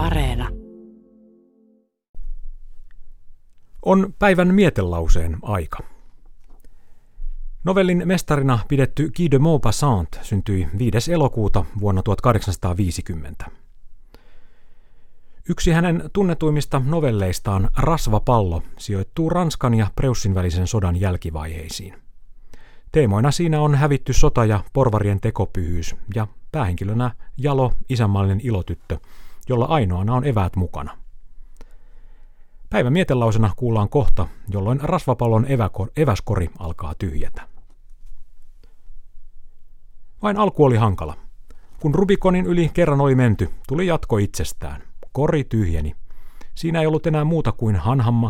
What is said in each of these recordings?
Areena. On päivän mietelauseen aika. Novellin mestarina pidetty Guy de Maupassant syntyi 5. elokuuta vuonna 1850. Yksi hänen tunnetuimmista novelleistaan Rasvapallo sijoittuu Ranskan ja Preussin välisen sodan jälkivaiheisiin. Teemoina siinä on hävitty sota ja porvarien tekopyhyys ja päähenkilönä jalo isänmaallinen ilotyttö, jolla ainoana on eväät mukana. Päivän mietelausena kuullaan kohta, jolloin rasvapallon eväskori alkaa tyhjätä. Vain alku oli hankala. Kun Rubikonin yli kerran oli menty, tuli jatko itsestään. Kori tyhjeni. Siinä ei ollut enää muuta kuin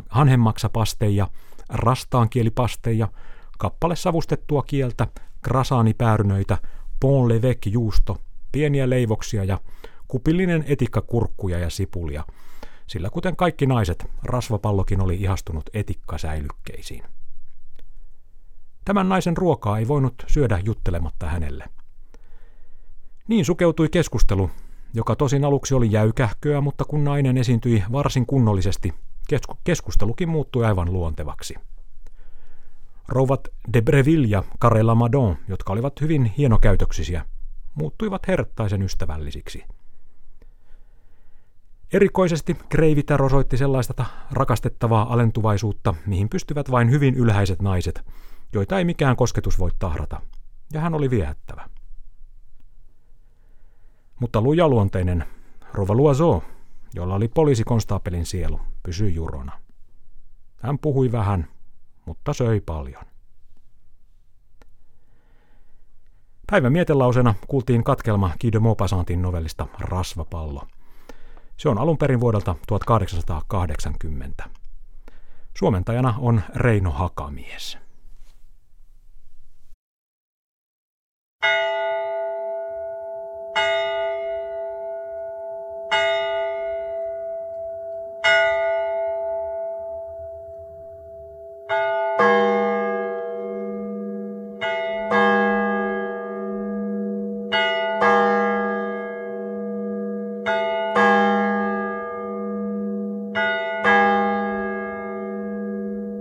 hanhemmaksapasteja, rastaankielipasteja, kappale savustettua kieltä, krasaanipäärynöitä, bon juusto, pieniä leivoksia ja kupillinen etikkakurkkuja ja sipulia, sillä kuten kaikki naiset, rasvapallokin oli ihastunut etikkasäilykkeisiin. Tämän naisen ruokaa ei voinut syödä juttelematta hänelle. Niin sukeutui keskustelu, joka tosin aluksi oli jäykähköä, mutta kun nainen esiintyi varsin kunnollisesti, keskustelukin muuttui aivan luontevaksi. Rouvat de Breville ja Carella Madon, jotka olivat hyvin hienokäytöksisiä, muuttuivat herttaisen ystävällisiksi. Erikoisesti Kreivitar osoitti sellaista rakastettavaa alentuvaisuutta, mihin pystyvät vain hyvin ylhäiset naiset, joita ei mikään kosketus voi tahrata, ja hän oli viehättävä. Mutta lujaluonteinen Rova Luozo, jolla oli poliisikonstaapelin sielu, pysyi jurona. Hän puhui vähän, mutta söi paljon. Päivän mietelausena kuultiin katkelma Guy de novellista Rasvapallo. Se on alun perin vuodelta 1880. Suomentajana on Reino Hakamies. thank you